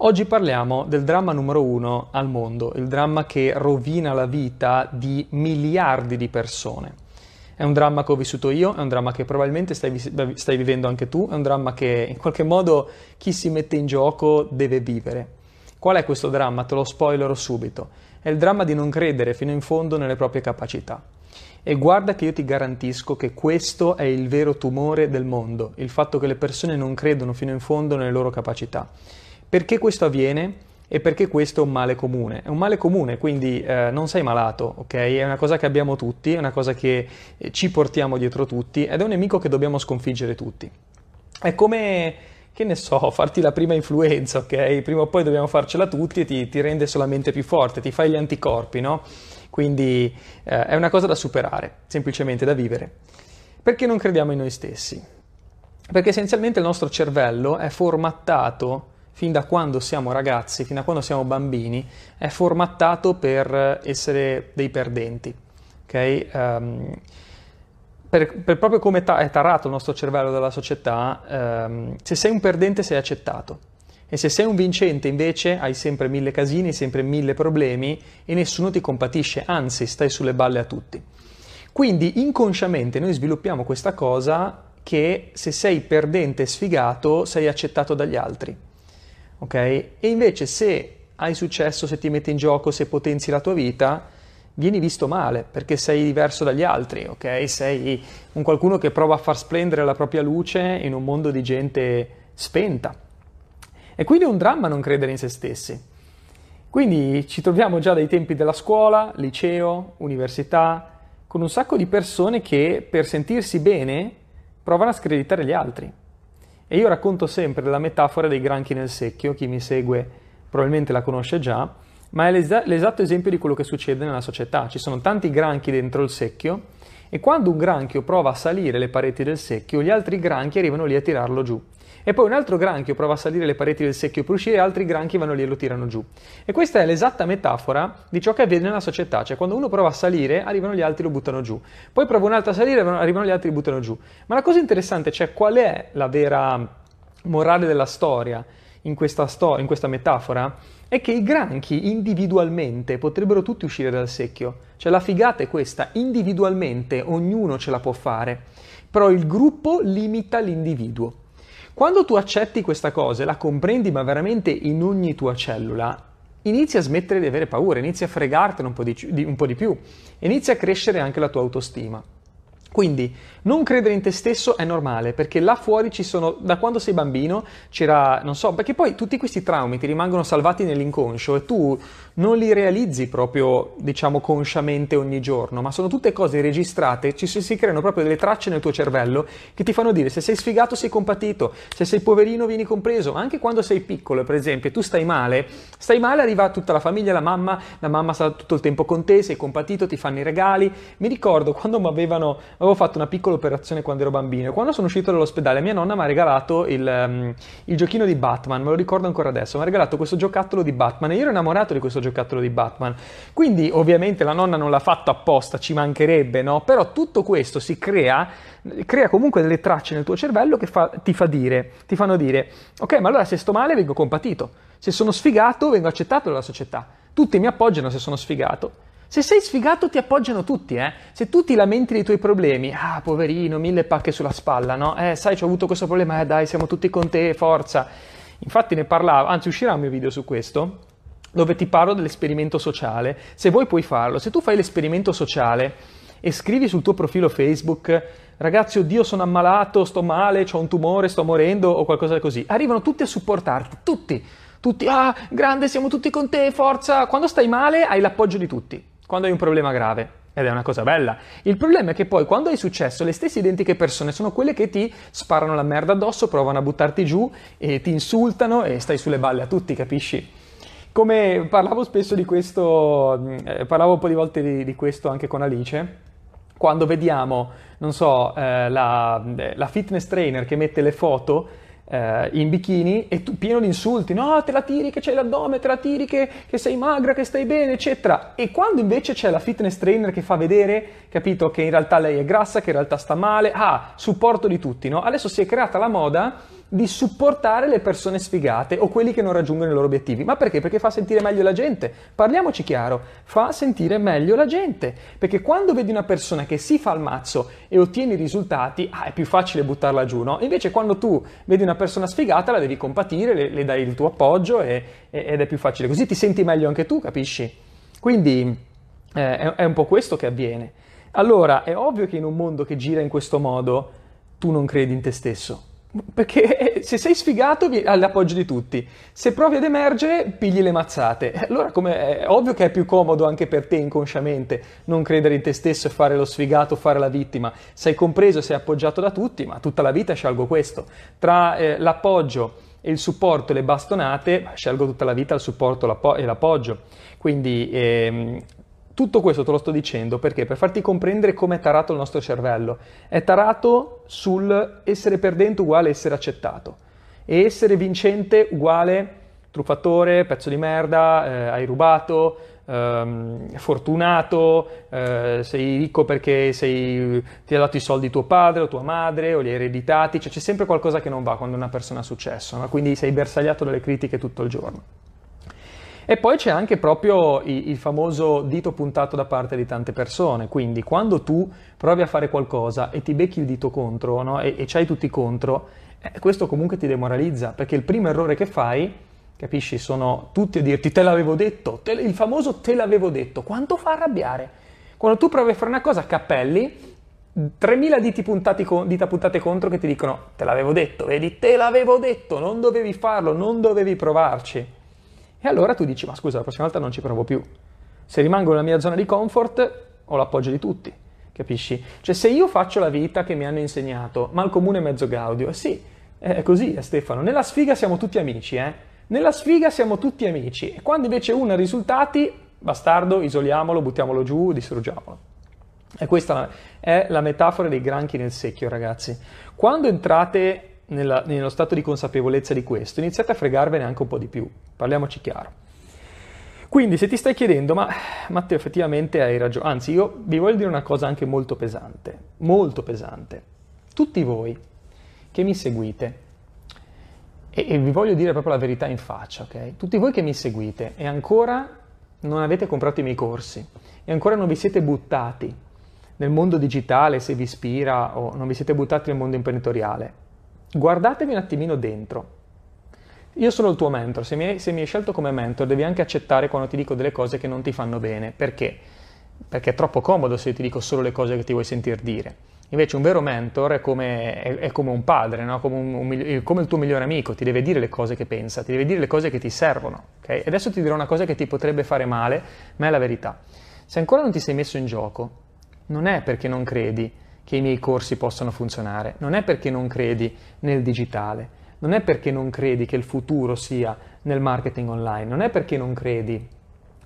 Oggi parliamo del dramma numero uno al mondo, il dramma che rovina la vita di miliardi di persone. È un dramma che ho vissuto io, è un dramma che probabilmente stai, stai, vivendo anche tu, è un dramma che in qualche modo chi si mette in gioco deve vivere. Qual è questo dramma? Te lo spoilerò subito. È il dramma di non credere fino in fondo nelle proprie capacità. E guarda che io ti garantisco che questo è il vero tumore del mondo, il fatto che le persone non credono fino in fondo nelle loro capacità. Perché questo avviene? E perché questo è un male comune. È un male comune, quindi eh, non sei malato, ok? È una cosa che abbiamo tutti, è una cosa che eh, ci portiamo dietro tutti ed è un nemico che dobbiamo sconfiggere tutti. È come, che ne so, farti la prima influenza, ok? Prima o poi dobbiamo farcela tutti e ti, ti rende solamente più forte, ti fai gli anticorpi, no? Quindi eh, è una cosa da superare, semplicemente da vivere. Perché non crediamo in noi stessi? Perché essenzialmente il nostro cervello è formattato fin da quando siamo ragazzi, fin da quando siamo bambini, è formattato per essere dei perdenti. Okay? Um, per, per, proprio come ta- è tarato il nostro cervello dalla società, um, se sei un perdente sei accettato. E se sei un vincente invece hai sempre mille casini, sempre mille problemi e nessuno ti compatisce, anzi stai sulle balle a tutti. Quindi inconsciamente noi sviluppiamo questa cosa che se sei perdente e sfigato sei accettato dagli altri ok? E invece se hai successo, se ti metti in gioco, se potenzi la tua vita, vieni visto male perché sei diverso dagli altri, ok? Sei un qualcuno che prova a far splendere la propria luce in un mondo di gente spenta. E quindi è un dramma non credere in se stessi. Quindi ci troviamo già dai tempi della scuola, liceo, università, con un sacco di persone che per sentirsi bene provano a screditare gli altri. E io racconto sempre la metafora dei granchi nel secchio, chi mi segue probabilmente la conosce già, ma è l'es- l'esatto esempio di quello che succede nella società. Ci sono tanti granchi dentro il secchio e quando un granchio prova a salire le pareti del secchio, gli altri granchi arrivano lì a tirarlo giù e poi un altro granchio prova a salire le pareti del secchio per uscire altri granchi vanno lì e lo tirano giù. E questa è l'esatta metafora di ciò che avviene nella società, cioè quando uno prova a salire arrivano gli altri e lo buttano giù, poi prova un altro a salire arrivano gli altri e lo buttano giù. Ma la cosa interessante, cioè qual è la vera morale della storia in questa, sto- in questa metafora? È che i granchi individualmente potrebbero tutti uscire dal secchio. Cioè la figata è questa, individualmente ognuno ce la può fare, però il gruppo limita l'individuo. Quando tu accetti questa cosa e la comprendi ma veramente in ogni tua cellula, inizi a smettere di avere paura, inizi a fregartene un po' di, un po' di più, inizia a crescere anche la tua autostima. Quindi non credere in te stesso è normale, perché là fuori ci sono, da quando sei bambino, c'era, non so, perché poi tutti questi traumi ti rimangono salvati nell'inconscio e tu non li realizzi proprio, diciamo, consciamente ogni giorno, ma sono tutte cose registrate, ci si, si creano proprio delle tracce nel tuo cervello che ti fanno dire se sei sfigato sei compatito, se sei poverino vieni compreso, anche quando sei piccolo, per esempio, tu stai male, stai male, arriva tutta la famiglia, la mamma, la mamma sta tutto il tempo con te, sei compatito, ti fanno i regali. Mi ricordo quando mi avevano, avevo fatto una piccola operazione quando ero bambino. Quando sono uscito dall'ospedale, mia nonna mi ha regalato il, um, il, giochino di Batman, me lo ricordo ancora adesso. Mi ha regalato questo giocattolo di Batman e io ero innamorato di questo giocattolo di Batman. Quindi, ovviamente, la nonna non l'ha fatto apposta, ci mancherebbe, no? Però tutto questo si crea, crea comunque delle tracce nel tuo cervello che fa, ti, fa dire, ti fanno dire: Ok, ma allora se sto male vengo compatito. Se sono sfigato vengo accettato dalla società. Tutti mi appoggiano se sono sfigato. Se sei sfigato ti appoggiano tutti, eh? Se tu ti lamenti dei tuoi problemi, ah, poverino, mille pacche sulla spalla, no? Eh, sai, ho avuto questo problema, eh, dai, siamo tutti con te, forza. Infatti ne parlavo, anzi uscirà un mio video su questo, dove ti parlo dell'esperimento sociale. Se vuoi puoi farlo. Se tu fai l'esperimento sociale e scrivi sul tuo profilo Facebook, ragazzi, oddio, sono ammalato, sto male, ho un tumore, sto morendo o qualcosa così, arrivano tutti a supportarti, tutti. Tutti, ah, grande, siamo tutti con te, forza. Quando stai male hai l'appoggio di tutti quando hai un problema grave. Ed è una cosa bella. Il problema è che poi quando hai successo le stesse identiche persone sono quelle che ti sparano la merda addosso, provano a buttarti giù e ti insultano e stai sulle balle a tutti, capisci? Come parlavo spesso di questo, eh, parlavo un po' di volte di, di, questo anche con Alice, quando vediamo, non so, eh, la, la fitness trainer che mette le foto eh, in bikini e tu, pieno di insulti, no, te la tiri che c'hai l'addome, te la tiri che, che, sei magra, che stai bene, eccetera. E quando invece c'è la fitness trainer che fa vedere, capito, che in realtà lei è grassa, che in realtà sta male, ah, supporto di tutti, no? Adesso si è creata la moda di supportare le persone sfigate o quelli che non raggiungono i loro obiettivi. Ma perché? Perché fa sentire meglio la gente. Parliamoci chiaro, fa sentire meglio la gente. Perché quando vedi una persona che si fa il mazzo e ottiene i risultati, ah, è più facile buttarla giù, no? Invece quando tu vedi una persona sfigata la devi compatire, le, le dai il tuo appoggio e, e, ed è più facile. Così ti senti meglio anche tu, capisci? Quindi eh, è, è un po' questo che avviene. Allora, è ovvio che in un mondo che gira in questo modo tu non credi in te stesso perché se sei sfigato hai l'appoggio di tutti, se provi ad emergere pigli le mazzate. Allora è ovvio che è più comodo anche per te inconsciamente non credere in te stesso e fare lo sfigato, fare la vittima. Sei compreso, sei appoggiato da tutti, ma tutta la vita scelgo questo. Tra eh, l'appoggio e il supporto e le bastonate, scelgo tutta la vita il supporto e l'appoggio. Quindi ehm, tutto questo te lo sto dicendo perché? Per farti comprendere come è tarato il nostro cervello. È tarato sul essere perdente uguale essere accettato e essere vincente uguale truffatore, pezzo di merda, eh, hai rubato, ehm, fortunato, eh, sei ricco perché sei, ti ha dato i soldi tuo padre o tua madre o li hai ereditati, cioè c'è sempre qualcosa che non va quando una persona ha successo, no? quindi sei bersagliato dalle critiche tutto il giorno. E poi c'è anche proprio il, famoso dito puntato da parte di tante persone, quindi quando tu provi a fare qualcosa e ti becchi il dito contro no? e, e c'hai tutti contro, eh, questo comunque ti demoralizza, perché il primo errore che fai, capisci, sono tutti a dirti te l'avevo detto, te, il famoso te l'avevo detto, quanto fa arrabbiare? Quando tu provi a fare una cosa, cappelli, 3000 diti puntati con, dita puntate contro che ti dicono te l'avevo detto, vedi, te l'avevo detto, non dovevi farlo, non dovevi provarci. E allora tu dici, ma scusa, la prossima volta non ci provo più. Se rimango nella mia zona di comfort, ho l'appoggio di tutti, capisci? Cioè se io faccio la vita che mi hanno insegnato, ma il comune è mezzo gaudio, sì, è così, è Stefano. Nella sfiga siamo tutti amici, eh? Nella sfiga siamo tutti amici. E quando invece uno ha risultati, bastardo, isoliamolo, buttiamolo giù, distruggiamolo. E questa è la metafora dei granchi nel secchio, ragazzi. Quando entrate nella, nello stato di consapevolezza di questo, iniziate a fregarvene anche un po' di più, parliamoci chiaro. Quindi se ti stai chiedendo, ma Matteo effettivamente hai ragione, anzi io vi voglio dire una cosa anche molto pesante, molto pesante. Tutti voi che mi seguite, e, e vi voglio dire proprio la verità in faccia, ok? Tutti voi che mi seguite e ancora non avete comprato i miei corsi e ancora non vi siete buttati nel mondo digitale se vi ispira o non vi siete buttati nel mondo imprenditoriale, guardatevi un attimino dentro. Io sono il tuo mentor, se mi, hai, se mi, hai, scelto come mentor devi anche accettare quando ti dico delle cose che non ti fanno bene. Perché? Perché è troppo comodo se io ti dico solo le cose che ti vuoi sentir dire. Invece un vero mentor è come, è, è come un padre, no? come, un, un, come, il tuo migliore amico, ti deve dire le cose che pensa, ti deve dire le cose che ti servono. Okay? Adesso ti dirò una cosa che ti potrebbe fare male, ma è la verità. Se ancora non ti sei messo in gioco, non è perché non credi, che i miei corsi possano funzionare, non è perché non credi nel digitale, non è perché non credi che il futuro sia nel marketing online, non è perché non credi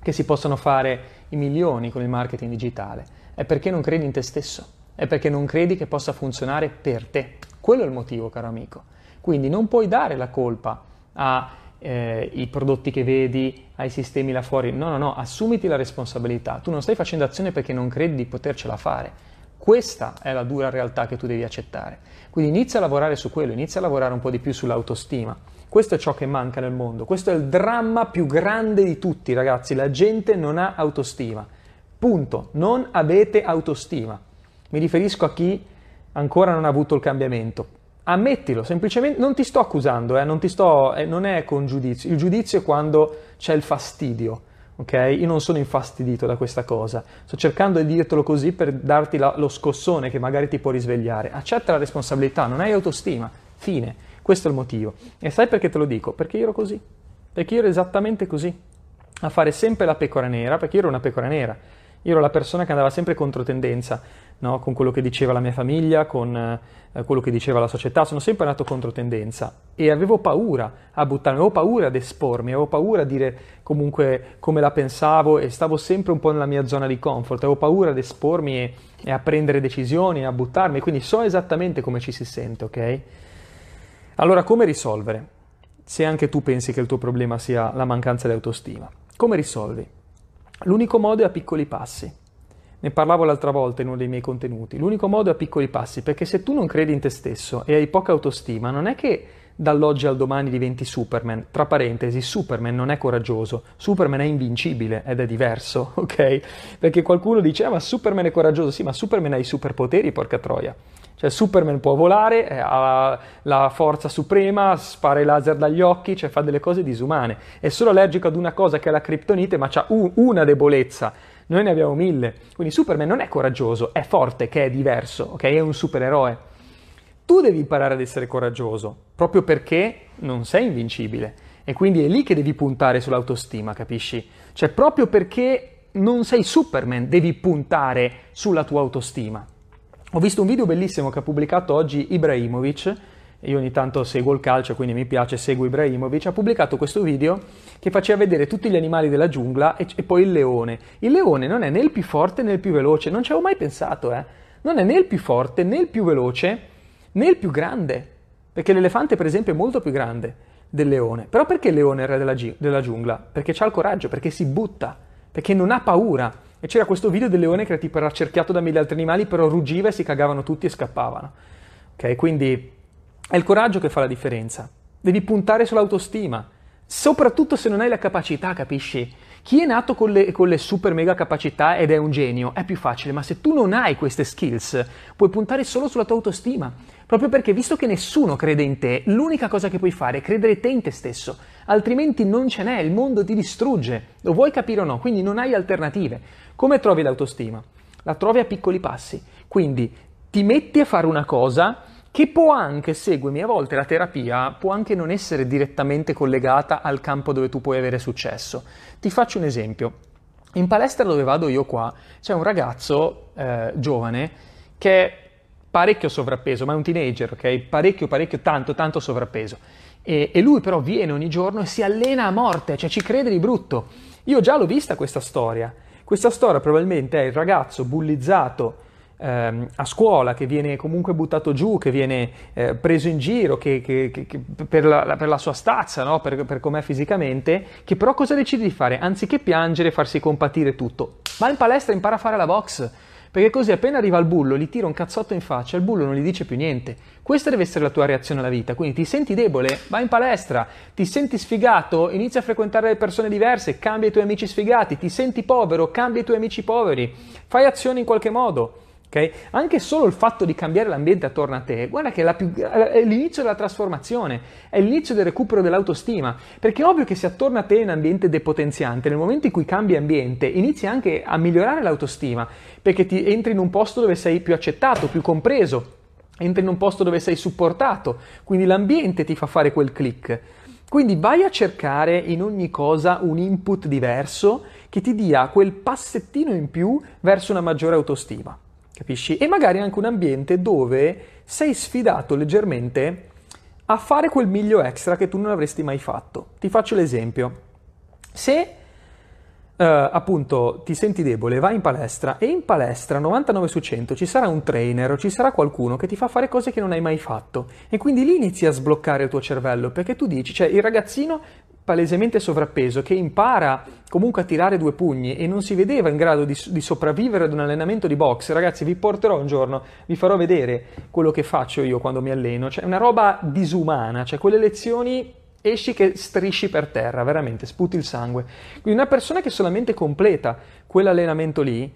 che si possano fare i milioni con il marketing digitale, è perché non credi in te stesso, è perché non credi che possa funzionare per te. Quello è il motivo, caro amico. Quindi non puoi dare la colpa ai eh, prodotti che vedi, ai sistemi là fuori. No, no, no, assumiti la responsabilità. Tu non stai facendo azione perché non credi di potercela fare. Questa è la dura realtà che tu devi accettare. Quindi inizia a lavorare su quello, inizia a lavorare un po' di più sull'autostima. Questo è ciò che manca nel mondo, questo è il dramma più grande di tutti, ragazzi. La gente non ha autostima. Punto. Non avete autostima. Mi riferisco a chi ancora non ha avuto il cambiamento. Ammettilo, semplicemente non ti sto accusando, eh, non, ti sto, eh, non è con giudizio. Il giudizio è quando c'è il fastidio ok? Io non sono infastidito da questa cosa, sto cercando di dirtelo così per darti la, lo scossone che magari ti può risvegliare. Accetta la responsabilità, non hai autostima, fine. Questo è il motivo. E sai perché te lo dico? Perché io ero così, perché io ero esattamente così, a fare sempre la pecora nera, perché io ero una pecora nera. Io ero la persona che andava sempre contro tendenza, no? con quello che diceva la mia famiglia, con eh, quello che diceva la società, sono sempre andato contro tendenza e avevo paura a buttarmi, avevo paura ad espormi, avevo paura a dire comunque come la pensavo e stavo sempre un po' nella mia zona di comfort, avevo paura ad espormi e, e a prendere decisioni, a buttarmi, quindi so esattamente come ci si sente, ok? Allora come risolvere? Se anche tu pensi che il tuo problema sia la mancanza di autostima, come risolvi? L'unico modo è a piccoli passi. Ne parlavo l'altra volta in uno dei miei contenuti. L'unico modo è a piccoli passi, perché se tu non credi in te stesso e hai poca autostima, non è che dall'oggi al domani diventi Superman. Tra parentesi, Superman non è coraggioso, Superman è invincibile ed è diverso, ok? Perché qualcuno dice, ah, ma Superman è coraggioso, sì, ma Superman ha i superpoteri, porca troia. Cioè Superman può volare, eh, ha la forza suprema, spara i laser dagli occhi, cioè fa delle cose disumane. È solo allergico ad una cosa che è la criptonite, ma ha un, una debolezza. Noi ne abbiamo mille. Quindi Superman non è coraggioso, è forte, che è diverso, ok? È un supereroe. Tu devi imparare ad essere coraggioso, proprio perché non sei invincibile. E quindi è lì che devi puntare sull'autostima, capisci? Cioè proprio perché non sei Superman, devi puntare sulla tua autostima. Ho visto un video bellissimo che ha pubblicato oggi Ibrahimovic, io ogni tanto seguo il calcio, quindi mi piace, seguo Ibrahimovic, ha pubblicato questo video che faceva vedere tutti gli animali della giungla e, e, poi il leone. Il leone non è né il più forte né il più veloce, non ci avevo mai pensato, eh. Non è né il più forte né il più veloce né il più grande, perché l'elefante per esempio è molto più grande del leone. Però perché il leone è il re della, della giungla? Perché ha il coraggio, perché si butta, perché non ha paura. E c'era questo video del leone che era tipo cerchiato da mille altri animali, però ruggiva e si cagavano tutti e scappavano. Ok, quindi è il coraggio che fa la differenza. Devi puntare sull'autostima, soprattutto se non hai la capacità, capisci? Chi è nato con le, con le, super mega capacità ed è un genio è più facile, ma se tu non hai queste skills, puoi puntare solo sulla tua autostima. Proprio perché, visto che nessuno crede in te, l'unica cosa che puoi fare è credere te in te stesso. Altrimenti non ce n'è, il mondo ti distrugge. Lo vuoi capire o no? Quindi non hai alternative. Come trovi l'autostima? La trovi a piccoli passi. Quindi ti metti a fare una cosa che può anche, seguimi, a volte la terapia può anche non essere direttamente collegata al campo dove tu puoi avere successo. Ti faccio un esempio. In palestra dove vado io qua c'è un ragazzo eh, giovane che è parecchio sovrappeso, ma è un teenager, ok? Parecchio, parecchio, tanto, tanto sovrappeso. E, e lui però viene ogni giorno e si allena a morte, cioè ci crede di brutto. Io già l'ho vista questa storia. Questa storia probabilmente è il ragazzo bullizzato ehm, a scuola, che viene comunque buttato giù, che viene eh, preso in giro che, che, che, per, la, per, la, sua stazza, no? per, per com'è fisicamente, che però cosa decide di fare? Anziché piangere farsi compatire tutto, va in palestra e impara a fare la box. Perché così appena arriva il bullo, gli tira un cazzotto in faccia, il bullo non gli dice più niente. Questa deve essere la tua reazione alla vita. Quindi ti senti debole, vai in palestra, ti senti sfigato, inizia a frequentare persone diverse, cambia i tuoi amici sfigati, ti senti povero, cambia i tuoi amici poveri, fai azioni in qualche modo. Okay? Anche solo il fatto di cambiare l'ambiente attorno a te, guarda che è, più, è, l'inizio della trasformazione, è l'inizio del recupero dell'autostima, perché è ovvio che se attorno a te è un ambiente depotenziante, nel momento in cui cambi ambiente, inizi anche a migliorare l'autostima, perché ti entri in un posto dove sei più accettato, più compreso, entri in un posto dove sei supportato, quindi l'ambiente ti fa fare quel click. Quindi vai a cercare in ogni cosa un input diverso che ti dia quel passettino in più verso una maggiore autostima capisci? E magari anche un ambiente dove sei sfidato leggermente a fare quel miglio extra che tu non avresti mai fatto. Ti faccio l'esempio. Se Uh, appunto ti senti debole, vai in palestra e in palestra 99 su 100 ci sarà un trainer o ci sarà qualcuno che ti fa fare cose che non hai mai fatto e quindi lì inizi a sbloccare il tuo cervello perché tu dici, cioè il ragazzino palesemente sovrappeso che impara comunque a tirare due pugni e non si vedeva in grado di, di, sopravvivere ad un allenamento di box, ragazzi vi porterò un giorno, vi farò vedere quello che faccio io quando mi alleno, cioè una roba disumana, cioè quelle lezioni esci che strisci per terra, veramente, sputi il sangue. Quindi una persona che solamente completa quell'allenamento lì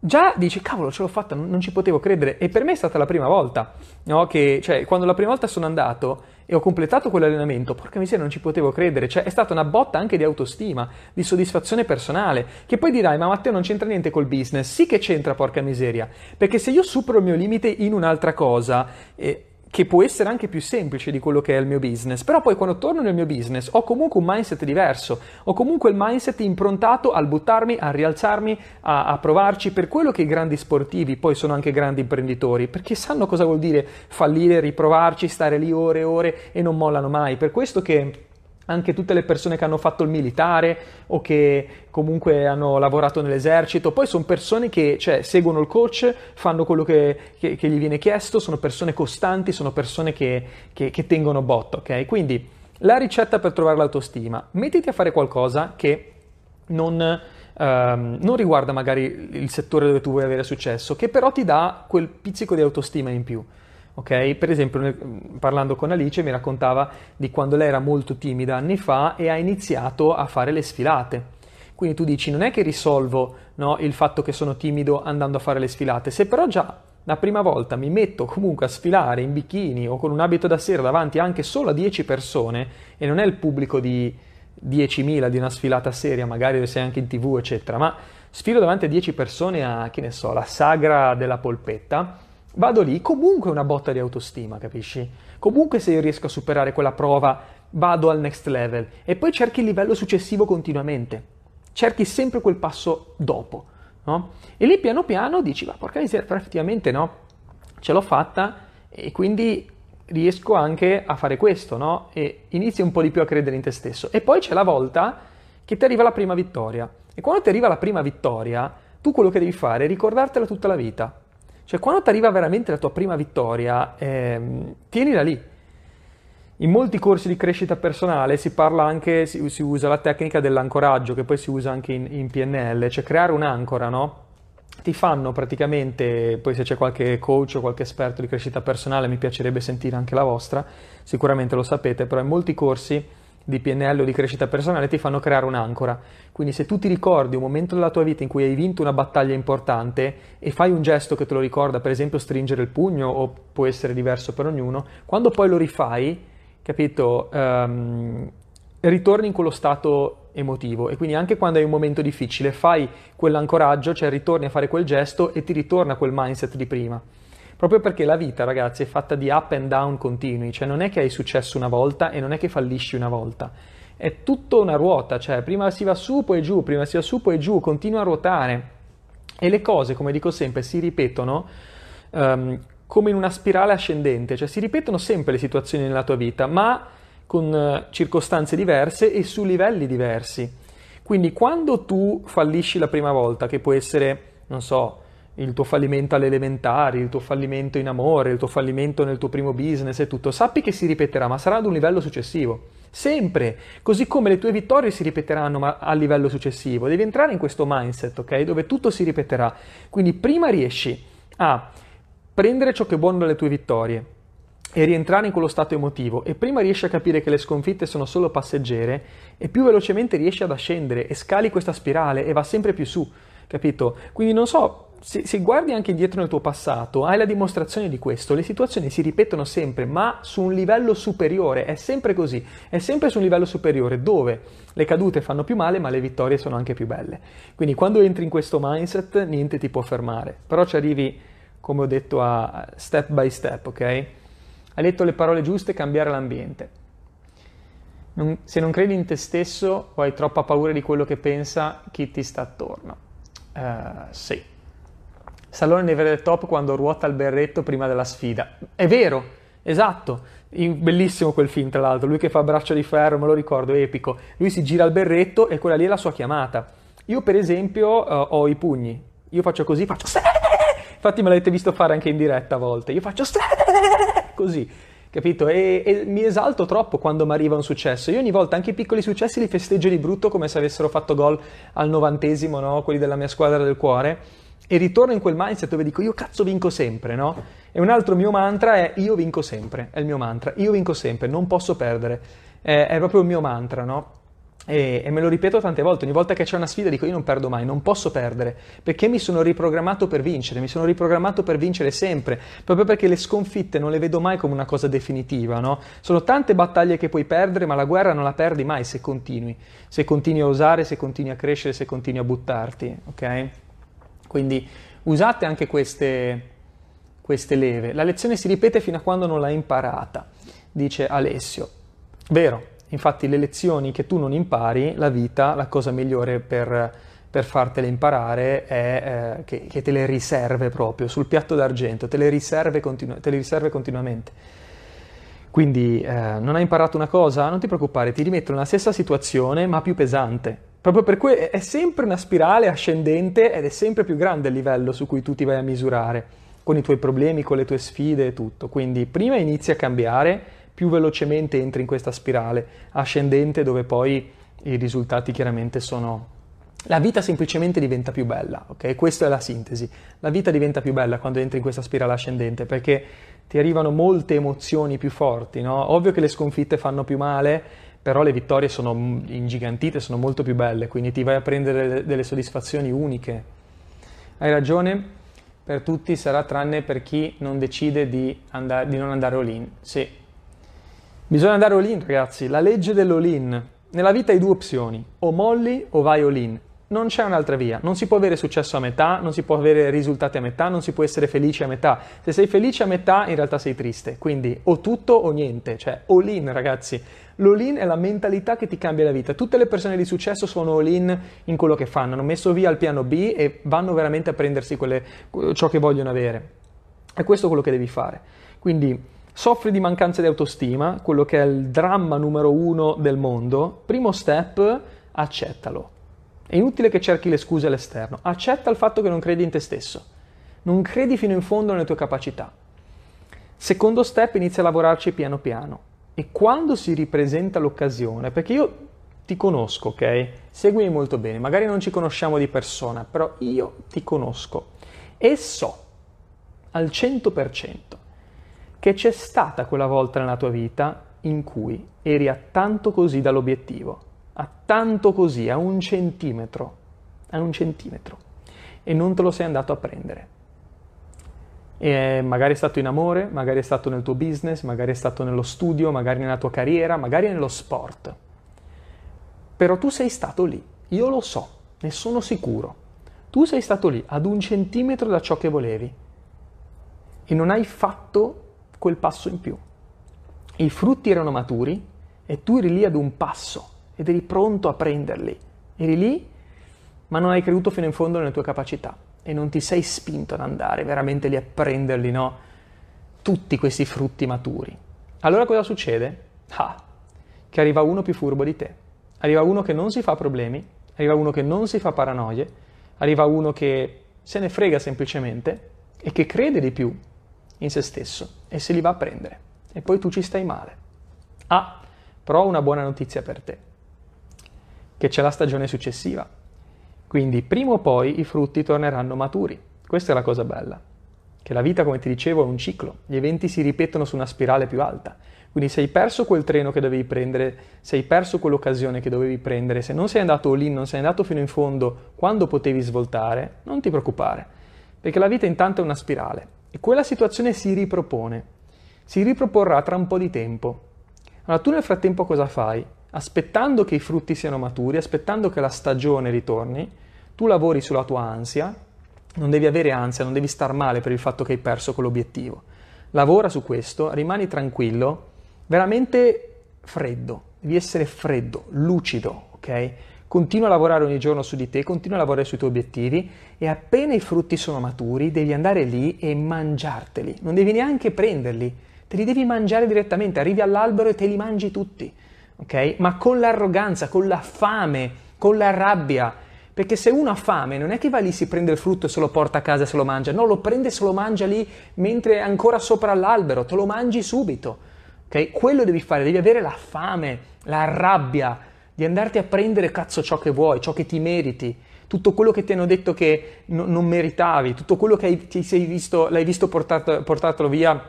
già dici, cavolo, ce l'ho fatta, non, ci potevo credere. E per me è stata la prima volta, no? Che, cioè, quando la prima volta sono andato e ho completato quell'allenamento, porca miseria, non ci potevo credere. Cioè, è stata una botta anche di autostima, di soddisfazione personale. Che poi dirai, ma Matteo non c'entra niente col business. Sì che c'entra, porca miseria. Perché se io supero il mio limite in un'altra cosa... Eh, che può essere anche più semplice di quello che è il mio business, però poi quando torno nel mio business ho comunque un mindset diverso, ho comunque il mindset improntato al buttarmi, a rialzarmi, a, a provarci, per quello che i grandi sportivi poi sono anche grandi imprenditori, perché sanno cosa vuol dire fallire, riprovarci, stare lì ore e ore e non mollano mai, per questo che anche tutte le persone che hanno fatto il militare o che comunque hanno lavorato nell'esercito, poi sono persone che cioè, seguono il coach, fanno quello che, che, che, gli viene chiesto, sono persone costanti, sono persone che, che tengono botto, ok? Quindi la ricetta per trovare l'autostima, mettiti a fare qualcosa che non, ehm, non riguarda magari il settore dove tu vuoi avere successo, che però ti dà quel pizzico di autostima in più. Ok? Per esempio, parlando con Alice mi raccontava di quando lei era molto timida anni fa e ha iniziato a fare le sfilate. Quindi tu dici, non è che risolvo no, il fatto che sono timido andando a fare le sfilate, se però già la prima volta mi metto comunque a sfilare in bikini o con un abito da sera davanti anche solo a 10 persone e non è il pubblico di 10.000 di una sfilata seria, magari sei anche in tv, eccetera, ma sfilo davanti a 10 persone a, che ne so, la sagra della polpetta, vado lì, comunque una botta di autostima, capisci? Comunque se io riesco a superare quella prova, vado al next level e poi cerchi il livello successivo continuamente, cerchi sempre quel passo dopo, no? E lì piano piano dici, ma porca miseria, effettivamente no, ce l'ho fatta e quindi riesco anche a fare questo, no? E inizi un po' di più a credere in te stesso. E poi c'è la volta che ti arriva la prima vittoria. E quando ti arriva la prima vittoria, tu quello che devi fare è ricordartela tutta la vita. Cioè, quando ti arriva veramente la tua prima vittoria, ehm, tienila lì. In molti corsi di crescita personale si parla anche, si, si usa la tecnica dell'ancoraggio, che poi si usa anche in, in PNL, cioè creare un'ancora, no? ti fanno praticamente, poi se c'è qualche coach o qualche esperto di crescita personale mi piacerebbe sentire anche la vostra, sicuramente lo sapete, però in molti corsi di PNL o di crescita personale ti fanno creare un'ancora. Quindi se tu ti ricordi un momento della tua vita in cui hai vinto una battaglia importante e fai un gesto che te lo ricorda, per esempio stringere il pugno o può essere diverso per ognuno, quando poi lo rifai, capito, um, ritorni in quello stato emotivo e quindi anche quando hai un momento difficile fai quell'ancoraggio, cioè ritorni a fare quel gesto e ti ritorna quel mindset di prima. Proprio perché la vita, ragazzi, è fatta di up and down continui, cioè non è che hai successo una volta e non è che fallisci una volta. È tutta una ruota, cioè prima si va su, poi giù, prima si va su, poi giù, continua a ruotare. E le cose, come dico sempre, si ripetono um, come in una spirale ascendente, cioè si ripetono sempre le situazioni nella tua vita, ma con eh, circostanze diverse e su livelli diversi. Quindi quando tu fallisci la prima volta, che può essere, non so, il tuo fallimento alle elementari, il tuo fallimento in amore, il tuo fallimento nel tuo primo business e tutto, sappi che si ripeterà, ma sarà ad un livello successivo. Sempre, così come le tue vittorie si ripeteranno ma a livello successivo. Devi entrare in questo mindset, ok? Dove tutto si ripeterà. Quindi prima riesci a prendere ciò che è buono dalle tue vittorie, e rientrare in quello stato emotivo e prima riesci a capire che le sconfitte sono solo passeggere e più velocemente riesci ad ascendere e scali questa spirale e va sempre più su, capito? Quindi non so, se, se, guardi anche indietro nel tuo passato, hai la dimostrazione di questo, le situazioni si ripetono sempre, ma su un livello superiore, è sempre così, è sempre su un livello superiore dove le cadute fanno più male, ma le vittorie sono anche più belle. Quindi quando entri in questo mindset, niente ti può fermare, però ci arrivi, come ho detto, a step by step, ok? Hai detto le parole giuste, cambiare l'ambiente. Non, se non credi in te stesso o hai troppa paura di quello che pensa chi ti sta attorno. Uh, sì. Salone deve avere top quando ruota il berretto prima della sfida. È vero, esatto. Bellissimo quel film, tra l'altro. Lui che fa braccio di ferro, me lo ricordo, epico. Lui si gira il berretto e quella lì è la sua chiamata. Io, per esempio, uh, ho i pugni. Io faccio così, faccio. Infatti, me l'avete visto fare anche in diretta a volte. Io faccio così, capito? E, e mi esalto troppo quando mi arriva un successo. Io ogni volta anche i piccoli successi li festeggio di brutto come se avessero fatto gol al novantesimo, no? Quelli della mia squadra del cuore. E ritorno in quel mindset dove dico io cazzo vinco sempre, no? E un altro mio mantra è io vinco sempre, è il mio mantra, io vinco sempre, non posso perdere. È, è proprio il mio mantra, no? E, e, me lo ripeto tante volte, ogni volta che c'è una sfida dico io non perdo mai, non posso perdere, perché mi sono riprogrammato per vincere, mi sono riprogrammato per vincere sempre, proprio perché le sconfitte non le vedo mai come una cosa definitiva, no? Sono tante battaglie che puoi perdere, ma la guerra non la perdi mai se continui, se continui a usare, se continui a crescere, se continui a buttarti, ok? Quindi usate anche queste, queste leve. La lezione si ripete fino a quando non l'hai imparata, dice Alessio. Vero, Infatti le lezioni che tu non impari, la vita, la cosa migliore per, per fartele imparare è eh, che, che, te le riserve proprio sul piatto d'argento, te le riserve, continu- te le riserve continuamente. Quindi eh, non hai imparato una cosa? Non ti preoccupare, ti rimetto nella stessa situazione ma più pesante. Proprio per cui è sempre una spirale ascendente ed è sempre più grande il livello su cui tu ti vai a misurare, con i tuoi problemi, con le tue sfide e tutto. Quindi prima inizi a cambiare, più velocemente entri in questa spirale ascendente dove poi i risultati chiaramente sono... La vita semplicemente diventa più bella, ok? Questa è la sintesi. La vita diventa più bella quando entri in questa spirale ascendente perché ti arrivano molte emozioni più forti, no? Ovvio che le sconfitte fanno più male, però le vittorie sono ingigantite, sono molto più belle, quindi ti vai a prendere delle soddisfazioni uniche. Hai ragione, per tutti sarà tranne per chi non decide di, andare, di non andare all-in. Sì, bisogna andare all-in ragazzi, la legge dell'all-in. Nella vita hai due opzioni, o molli o vai all-in non c'è un'altra via, non si può avere successo a metà, non si può avere risultati a metà, non si può essere felice a metà. Se sei felice a metà, in realtà sei triste, quindi o tutto o niente, cioè all in ragazzi. L'all in è la mentalità che ti cambia la vita. Tutte le persone di successo sono all in in quello che fanno, hanno messo via il piano B e vanno veramente a prendersi quelle, ciò che vogliono avere. E questo è quello che devi fare. Quindi soffri di mancanza di autostima, quello che è il dramma numero uno del mondo. Primo step, accettalo è inutile che cerchi le scuse all'esterno. Accetta il fatto che non credi in te stesso. Non credi fino in fondo nelle tue capacità. Secondo step, inizia a lavorarci piano piano. E quando si ripresenta l'occasione, perché io ti conosco, ok? Seguimi molto bene, magari non ci conosciamo di persona, però io ti conosco e so al 100% che c'è stata quella volta nella tua vita in cui eri a tanto così dall'obiettivo a tanto così, a un centimetro, a un centimetro, e non te lo sei andato a prendere. E magari è stato in amore, magari è stato nel tuo business, magari è stato nello studio, magari nella tua carriera, magari nello sport. Però tu sei stato lì, io lo so, ne sono sicuro. Tu sei stato lì ad un centimetro da ciò che volevi e non hai fatto quel passo in più. I frutti erano maturi e tu eri lì ad un passo ed eri pronto a prenderli. Eri lì, ma non hai creduto fino in fondo nelle tue capacità e non ti sei spinto ad andare veramente lì a prenderli, no? Tutti questi frutti maturi. Allora cosa succede? Ah, che arriva uno più furbo di te. Arriva uno che non si fa problemi, arriva uno che non si fa paranoie, arriva uno che se ne frega semplicemente e che crede di più in se stesso e se li va a prendere. E poi tu ci stai male. Ah, però ho una buona notizia per te che c'è la stagione successiva. Quindi prima o poi i frutti torneranno maturi. Questa è la cosa bella. Che la vita, come ti dicevo, è un ciclo. Gli eventi si ripetono su una spirale più alta. Quindi se hai perso quel treno che dovevi prendere, se hai perso quell'occasione che dovevi prendere, se non sei andato lì, non sei andato fino in fondo quando potevi svoltare, non ti preoccupare. Perché la vita intanto è una spirale e quella situazione si ripropone. Si riproporrà tra un po' di tempo. Allora tu nel frattempo cosa fai? Aspettando che i frutti siano maturi, aspettando che la stagione ritorni, tu lavori sulla tua ansia, non devi avere ansia, non devi star male per il fatto che hai perso quell'obiettivo. Lavora su questo, rimani tranquillo, veramente freddo, devi essere freddo, lucido, ok? Continua a lavorare ogni giorno su di te, continua a lavorare sui tuoi obiettivi e appena i frutti sono maturi devi andare lì e mangiarteli, non devi neanche prenderli, te li devi mangiare direttamente, arrivi all'albero e te li mangi tutti ok? Ma con l'arroganza, con la fame, con la rabbia. Perché se uno ha fame non è che va lì, si prende il frutto e se lo porta a casa e se lo mangia, no, lo prende e se lo mangia lì mentre è ancora sopra l'albero, te lo mangi subito. Ok? Quello devi fare, devi avere la fame, la rabbia di andarti a prendere cazzo ciò che vuoi, ciò che ti meriti, tutto quello che ti hanno detto che no, non meritavi, tutto quello che hai, ti sei visto, l'hai visto portato, portatelo via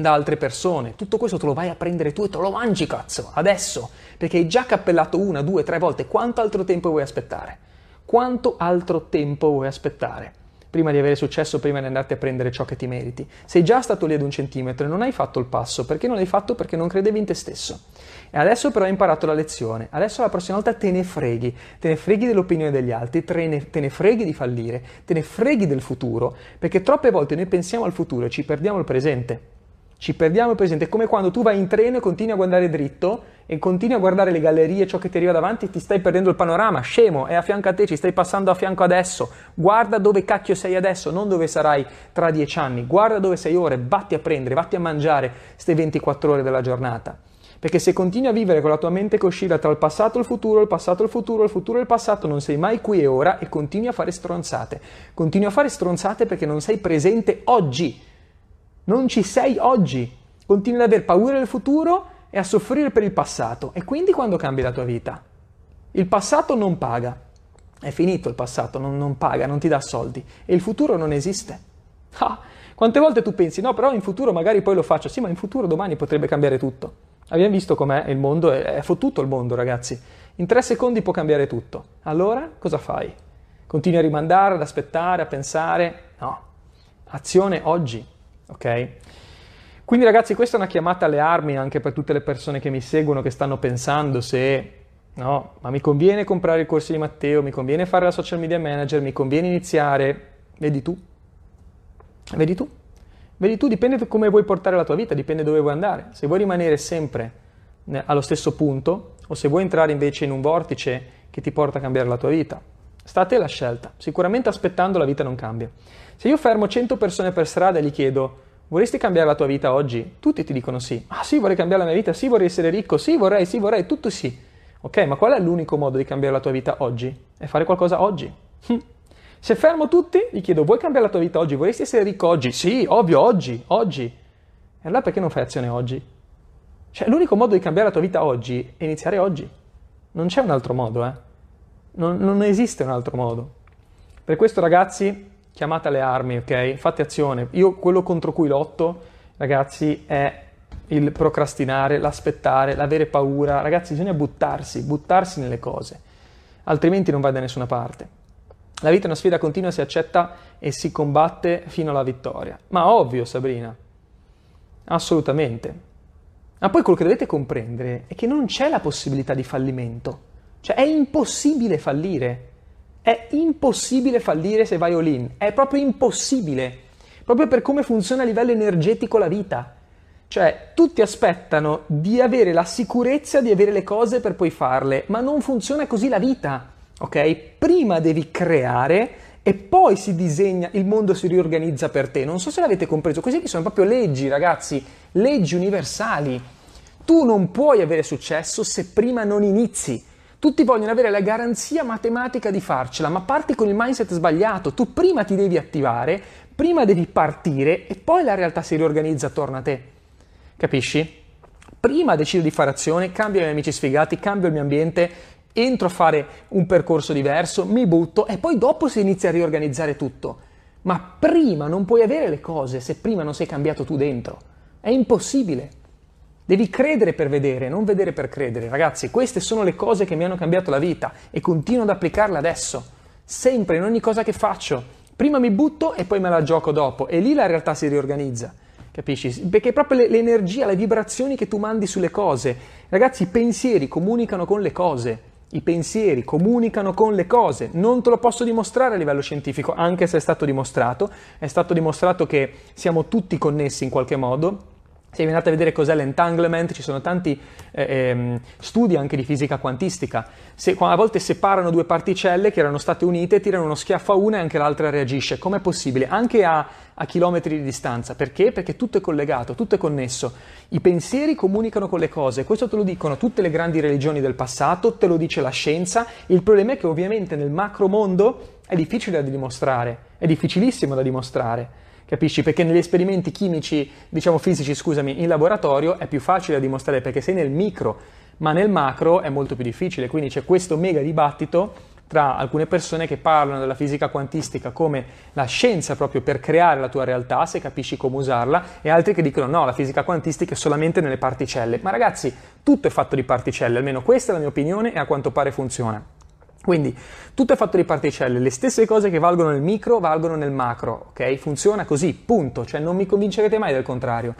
da altre persone. Tutto questo te lo vai a prendere tu e te lo mangi, cazzo, adesso, perché hai già cappellato una, due, tre volte. Quanto altro tempo vuoi aspettare? Quanto altro tempo vuoi aspettare? Prima di avere successo, prima di andarti a prendere ciò che ti meriti. Sei già stato lì ad un centimetro e non hai fatto il passo. Perché non l'hai fatto? Perché non credevi in te stesso. E adesso però hai imparato la lezione. Adesso la prossima volta te ne freghi. Te ne freghi dell'opinione degli altri, te ne, te ne freghi di fallire, te ne freghi del futuro. Perché troppe volte noi pensiamo al futuro e ci perdiamo il presente ci perdiamo il presente. È come quando tu vai in treno e continui a guardare dritto e continui a guardare le gallerie, ciò che ti arriva davanti, ti stai perdendo il panorama. Scemo, è a fianco a te, ci stai passando a fianco adesso. Guarda dove cacchio sei adesso, non dove sarai tra dieci anni. Guarda dove sei ora, vatti a prendere, vatti a mangiare queste 24 ore della giornata. Perché se continui a vivere con la tua mente che oscilla tra il passato e il futuro, il passato e il futuro, il futuro e il passato, non sei mai qui e ora e continui a fare stronzate. Continui a fare stronzate perché non sei presente oggi non ci sei oggi. Continui ad aver paura del futuro e a soffrire per il passato. E quindi quando cambi la tua vita? Il passato non paga. È finito il passato, non, non paga, non ti dà soldi. E il futuro non esiste. Ah, Quante volte tu pensi, no, però in futuro magari poi lo faccio, sì, ma in futuro domani potrebbe cambiare tutto. Abbiamo visto com'è il mondo, è, è fottuto il mondo, ragazzi. In tre secondi può cambiare tutto. Allora cosa fai? Continui a rimandare, ad aspettare, a pensare? No. Azione oggi, ok? Quindi ragazzi, questa è una chiamata alle armi anche per tutte le persone che mi seguono, che stanno pensando se no, ma mi conviene comprare il corso di Matteo, mi conviene fare la social media manager, mi conviene iniziare. Vedi tu. Vedi tu. Vedi tu, dipende da come vuoi portare la tua vita, dipende dove vuoi andare. Se vuoi rimanere sempre allo stesso punto o se vuoi entrare invece in un vortice che ti porta a cambiare la tua vita. Sta a te la scelta. Sicuramente aspettando la vita non cambia. Se io fermo 100 persone per strada e gli chiedo vorresti cambiare la tua vita oggi? Tutti ti dicono sì. Ah sì, vorrei cambiare la mia vita, sì, vorrei essere ricco, sì, vorrei, sì, vorrei, tutto sì. Ok, ma qual è l'unico modo di cambiare la tua vita oggi? È fare qualcosa oggi. Hm. Se fermo tutti, gli chiedo, vuoi cambiare la tua vita oggi? Vorresti essere ricco oggi? Sì, ovvio, oggi, oggi. E allora perché non fai azione oggi? Cioè, l'unico modo di cambiare la tua vita oggi è iniziare oggi. Non c'è un altro modo, eh. Non, non esiste un altro modo. Per questo, ragazzi, chiamate alle armi, ok? Fate azione. Io quello contro cui lotto, ragazzi, è il procrastinare, l'aspettare, l'avere paura. Ragazzi, bisogna buttarsi, buttarsi nelle cose, altrimenti non vai da nessuna parte. La vita è una sfida continua, si accetta e si combatte fino alla vittoria. Ma ovvio, Sabrina, assolutamente. Ma poi quello che dovete comprendere è che non c'è la possibilità di fallimento. Cioè è impossibile fallire. È impossibile fallire se vai all-in. È proprio impossibile. Proprio per come funziona a livello energetico la vita. Cioè, tutti aspettano di avere la sicurezza di avere le cose per poi farle, ma non funziona così la vita, ok? Prima devi creare e poi si disegna, il mondo si riorganizza per te. Non so se l'avete compreso, queste sono proprio leggi, ragazzi, leggi universali. Tu non puoi avere successo se prima non inizi. Tutti vogliono avere la garanzia matematica di farcela, ma parti con il mindset sbagliato. Tu prima ti devi attivare, prima devi partire e poi la realtà si riorganizza attorno a te. Capisci? Prima decido di fare azione, cambio i miei amici sfigati, cambio il mio ambiente, entro a fare un percorso diverso, mi butto e poi dopo si inizia a riorganizzare tutto. Ma prima non puoi avere le cose se prima non sei cambiato tu dentro. È impossibile. Devi credere per vedere, non vedere per credere. Ragazzi, queste sono le cose che mi hanno cambiato la vita e continuo ad applicarle adesso. Sempre, in ogni cosa che faccio. Prima mi butto e poi me la gioco dopo e lì la realtà si riorganizza. Capisci? Perché è proprio l'energia, le vibrazioni che tu mandi sulle cose. Ragazzi, i pensieri comunicano con le cose. I pensieri comunicano con le cose. Non te lo posso dimostrare a livello scientifico, anche se è stato dimostrato. È stato dimostrato che siamo tutti connessi in qualche modo se vi andate a vedere cos'è l'entanglement, ci sono tanti eh, ehm, studi anche di fisica quantistica. Se, a volte separano due particelle che erano state unite, tirano uno schiaffo a una e anche l'altra reagisce. Com'è possibile? Anche a, a chilometri di distanza. Perché? Perché tutto è collegato, tutto è connesso. I pensieri comunicano con le cose. Questo te lo dicono tutte le grandi religioni del passato, te lo dice la scienza. Il problema è che ovviamente nel macro mondo è difficile da dimostrare, è difficilissimo da dimostrare. Capisci? Perché negli esperimenti chimici, diciamo fisici, scusami, in laboratorio è più facile da dimostrare perché sei nel micro, ma nel macro è molto più difficile. Quindi c'è questo mega dibattito tra alcune persone che parlano della fisica quantistica come la scienza proprio per creare la tua realtà, se capisci come usarla, e altri che dicono no, la fisica quantistica è solamente nelle particelle. Ma ragazzi, tutto è fatto di particelle, almeno questa è la mia opinione e a quanto pare funziona. Quindi tutto è fatto di particelle, le stesse cose che valgono nel micro valgono nel macro, ok? Funziona così, punto, cioè non mi convincerete mai del contrario.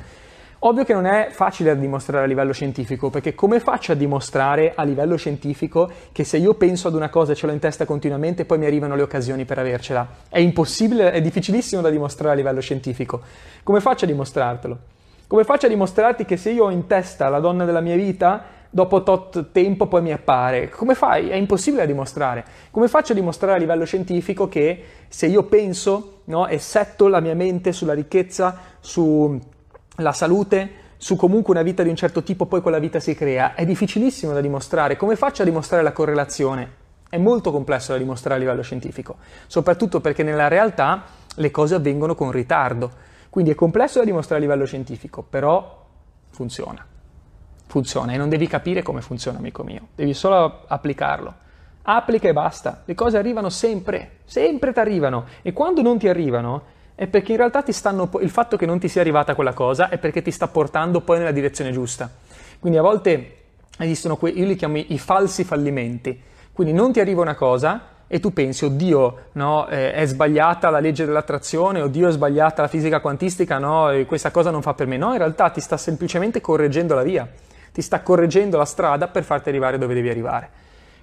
Ovvio che non è facile da dimostrare a livello scientifico, perché come faccio a dimostrare a livello scientifico che se io penso ad una cosa e ce l'ho in testa continuamente, poi mi arrivano le occasioni per avercela? È impossibile, è difficilissimo da dimostrare a livello scientifico. Come faccio a dimostrartelo? Come faccio a dimostrarti che se io ho in testa la donna della mia vita, dopo tot tempo poi mi appare. Come fai? È impossibile da dimostrare. Come faccio a dimostrare a livello scientifico che se io penso no, e setto la mia mente sulla ricchezza, sulla salute, su comunque una vita di un certo tipo, poi quella vita si crea? È difficilissimo da dimostrare. Come faccio a dimostrare la correlazione? È molto complesso da dimostrare a livello scientifico, soprattutto perché nella realtà le cose avvengono con ritardo. Quindi è complesso da dimostrare a livello scientifico, però funziona funziona e non devi capire come funziona, amico mio, devi solo applicarlo. Applica e basta, le cose arrivano sempre, sempre ti arrivano e quando non ti arrivano è perché in realtà ti stanno, il fatto che non ti sia arrivata quella cosa è perché ti sta portando poi nella direzione giusta. Quindi a volte esistono, que- io li chiamo i falsi fallimenti. Quindi non ti arriva una cosa e tu pensi, oddio, no, eh, è sbagliata la legge dell'attrazione, oddio, è sbagliata la fisica quantistica, no, questa cosa non fa per me. No, in realtà ti sta semplicemente correggendo la via, ti sta correggendo la strada per farti arrivare dove devi arrivare.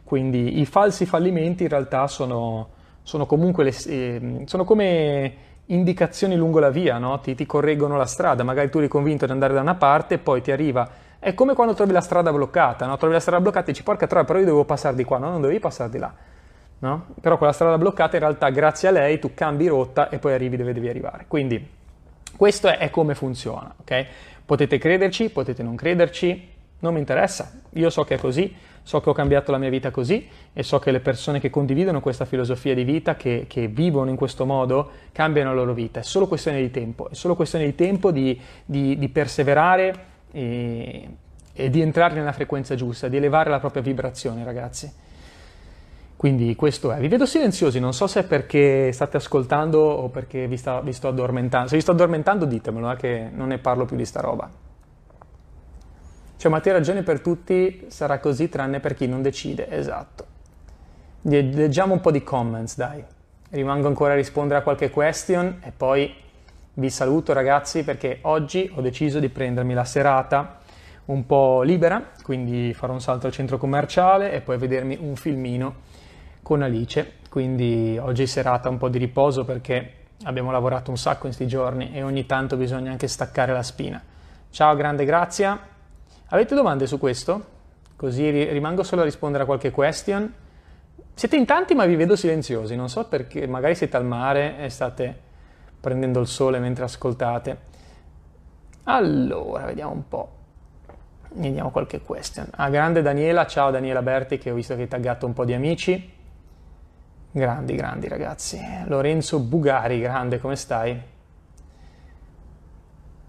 Quindi i falsi fallimenti in realtà sono, sono comunque le, eh, sono come indicazioni lungo la via, no? ti, ti correggono la strada, magari tu eri convinto di andare da una parte e poi ti arriva è come quando trovi la strada bloccata, no? trovi la strada bloccata e dici porca troia, però io devo passare di qua, no? Non dovevi passare di là. No? Però quella strada bloccata in realtà grazie a lei tu cambi rotta e poi arrivi dove devi arrivare. Quindi questo è, è come funziona, ok? Potete crederci, potete non crederci, non mi interessa, io so che è così, so che ho cambiato la mia vita così e so che le persone che condividono questa filosofia di vita, che, che vivono in questo modo, cambiano la loro vita. È solo questione di tempo, è solo questione di tempo di, di, di perseverare e, e di entrare nella frequenza giusta, di elevare la propria vibrazione, ragazzi. Quindi questo è. Vi vedo silenziosi, non so se è perché state ascoltando o perché vi, sta, vi sto addormentando. Se vi sto addormentando ditemelo, eh, che non ne parlo più di sta roba. Cioè, Matteo ragione per tutti sarà così tranne per chi non decide, esatto. Leggiamo un po' di comments, dai. Rimango ancora a rispondere a qualche question e poi vi saluto ragazzi perché oggi ho deciso di prendermi la serata un po' libera, quindi farò un salto al centro commerciale e poi vedermi un filmino con Alice. Quindi oggi serata un po' di riposo perché abbiamo lavorato un sacco in questi giorni e ogni tanto bisogna anche staccare la spina. Ciao, grande grazie. Avete domande su questo? Così rimango solo a rispondere a qualche question. Siete in tanti ma vi vedo silenziosi, non so perché, magari siete al mare e state prendendo il sole mentre ascoltate. Allora, vediamo un po'. Vediamo qualche question. Ah, grande Daniela, ciao Daniela Berti che ho visto che hai taggato un po' di amici. Grandi, grandi ragazzi. Lorenzo Bugari, grande, come stai?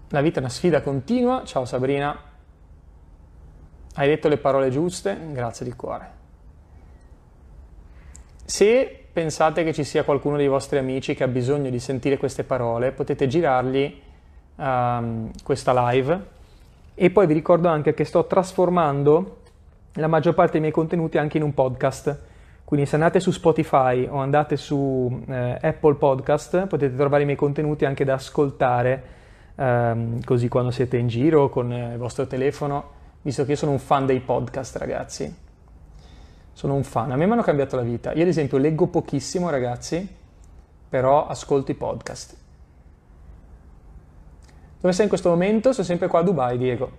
La vita è una sfida continua. Ciao Sabrina. Hai detto le parole giuste? Grazie di cuore. Se pensate che ci sia qualcuno dei vostri amici che ha bisogno di sentire queste parole, potete girargli um, questa live e poi vi ricordo anche che sto trasformando la maggior parte dei miei contenuti anche in un podcast. Quindi se andate su Spotify o andate su eh, Apple Podcast potete trovare i miei contenuti anche da ascoltare ehm, così quando siete in giro con il vostro telefono, visto che io sono un fan dei podcast ragazzi sono un fan, a me mi hanno cambiato la vita. Io ad esempio leggo pochissimo ragazzi, però ascolto i podcast. Dove sei in questo momento? Sono sempre qua a Dubai, Diego.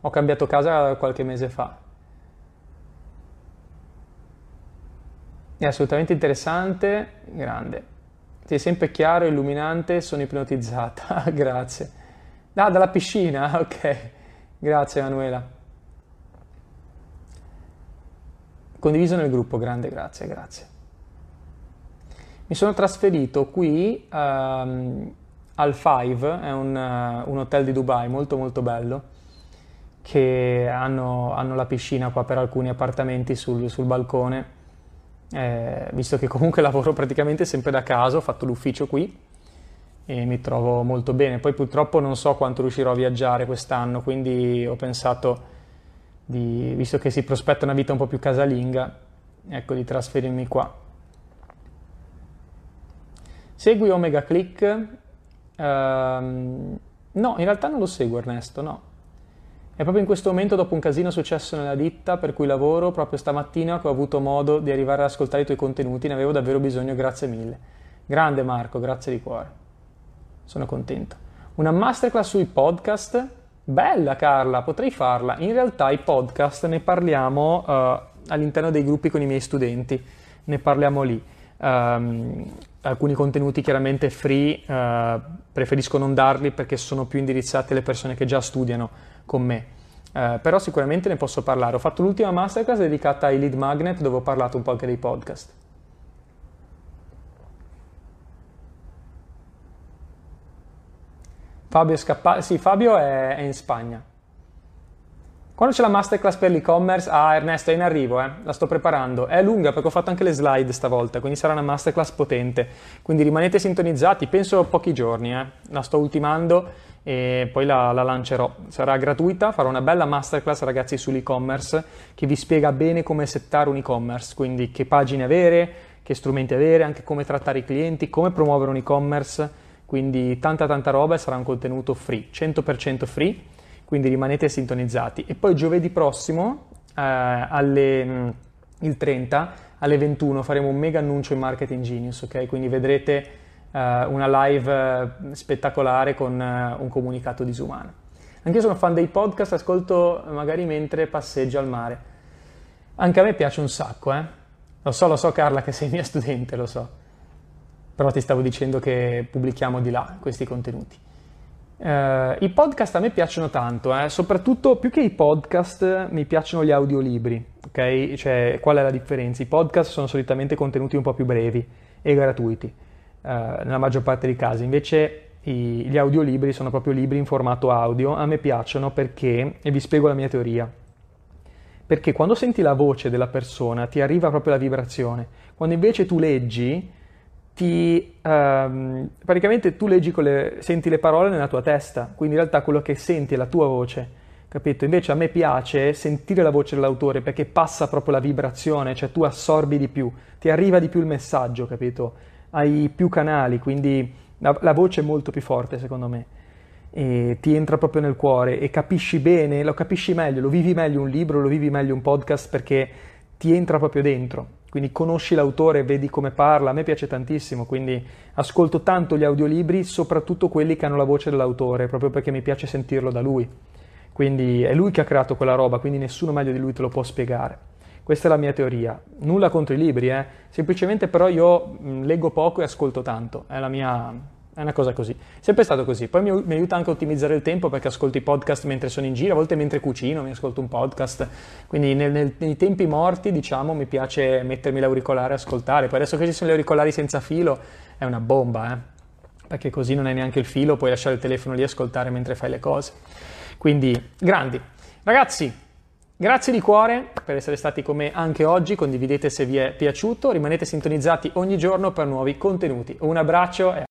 Ho cambiato casa qualche mese fa. È assolutamente interessante, grande. Sei sempre chiaro, illuminante, sono ipnotizzata. Grazie. Ah, dalla piscina, ok. Grazie Emanuela. Condiviso nel gruppo, grande grazie, grazie. Mi sono trasferito qui um, al Five, è un, uh, un, hotel di Dubai molto molto bello, che hanno, hanno la piscina qua per alcuni appartamenti sul, sul balcone, eh, visto che comunque lavoro praticamente sempre da casa, ho fatto l'ufficio qui e mi trovo molto bene. Poi purtroppo non so quanto riuscirò a viaggiare quest'anno, quindi ho pensato di, visto che si prospetta una vita un po' più casalinga, ecco di trasferirmi qua. Segui Omega Click? Uh, no, in realtà non lo seguo Ernesto, no. È proprio in questo momento, dopo un casino successo nella ditta per cui lavoro, proprio stamattina che ho avuto modo di arrivare ad ascoltare i tuoi contenuti, ne avevo davvero bisogno, grazie mille. Grande Marco, grazie di cuore. Sono contento. Una masterclass sui podcast Bella Carla, potrei farla. In realtà i podcast ne parliamo uh, all'interno dei gruppi con i miei studenti, ne parliamo lì. Um, alcuni contenuti chiaramente free uh, preferisco non darli perché sono più indirizzati alle persone che già studiano con me. Uh, però sicuramente ne posso parlare. Ho fatto l'ultima masterclass dedicata ai lead magnet dove ho parlato un po' anche dei podcast. Fabio è sì, Fabio è, è in Spagna. Quando c'è la masterclass per l'e-commerce? Ah, Ernesto, è in arrivo, eh? la sto preparando. È lunga perché ho fatto anche le slide stavolta, quindi sarà una masterclass potente. Quindi rimanete sintonizzati, penso pochi giorni, eh? la sto ultimando e poi la, la, lancerò. Sarà gratuita, farò una bella masterclass ragazzi sull'e-commerce che vi spiega bene come settare un e-commerce, quindi che pagine avere, che strumenti avere, anche come trattare i clienti, come promuovere un e-commerce, quindi tanta tanta roba e sarà un contenuto free, 100% free quindi rimanete sintonizzati. E poi giovedì prossimo, eh, alle, mm, il 30, alle 21, faremo un mega annuncio in Marketing Genius, ok? Quindi vedrete eh, una live eh, spettacolare con eh, un comunicato disumano. Anche io sono fan dei podcast, ascolto magari mentre passeggio al mare. Anche a me piace un sacco, eh? Lo so, lo so Carla che sei mia studente, lo so. Però ti stavo dicendo che pubblichiamo di là questi contenuti. Uh, I podcast a me piacciono tanto, eh? soprattutto più che i podcast mi piacciono gli audiolibri, ok? Cioè, qual è la differenza? I podcast sono solitamente contenuti un po' più brevi e gratuiti, uh, nella maggior parte dei casi, invece i, gli audiolibri sono proprio libri in formato audio, a me piacciono perché, e vi spiego la mia teoria, perché quando senti la voce della persona ti arriva proprio la vibrazione, quando invece tu leggi ti, um, praticamente tu leggi le, senti le parole nella tua testa, quindi in realtà quello che senti è la tua voce, capito? Invece a me piace sentire la voce dell'autore perché passa proprio la vibrazione, cioè tu assorbi di più, ti arriva di più il messaggio, capito? Hai più canali, quindi la, la voce è molto più forte secondo me. E ti entra proprio nel cuore e capisci bene, lo capisci meglio, lo vivi meglio un libro, lo vivi meglio un podcast perché ti entra proprio dentro quindi conosci l'autore, vedi come parla, a me piace tantissimo, quindi ascolto tanto gli audiolibri, soprattutto quelli che hanno la voce dell'autore, proprio perché mi piace sentirlo da lui. Quindi è lui che ha creato quella roba, quindi nessuno meglio di lui te lo può spiegare. Questa è la mia teoria. Nulla contro i libri, eh? semplicemente però io leggo poco e ascolto tanto, è la mia, è una cosa così. Sempre stato così. Poi mi, mi, aiuta anche a ottimizzare il tempo perché ascolto i podcast mentre sono in giro, a volte mentre cucino mi ascolto un podcast. Quindi nel, nel, nei tempi morti, diciamo, mi piace mettermi l'auricolare e ascoltare. Poi adesso che ci sono gli auricolari senza filo è una bomba, eh? Perché così non hai neanche il filo, puoi lasciare il telefono lì e ascoltare mentre fai le cose. Quindi, grandi. Ragazzi, Grazie di cuore per essere stati con me anche oggi, condividete se vi è piaciuto, rimanete sintonizzati ogni giorno per nuovi contenuti. Un abbraccio e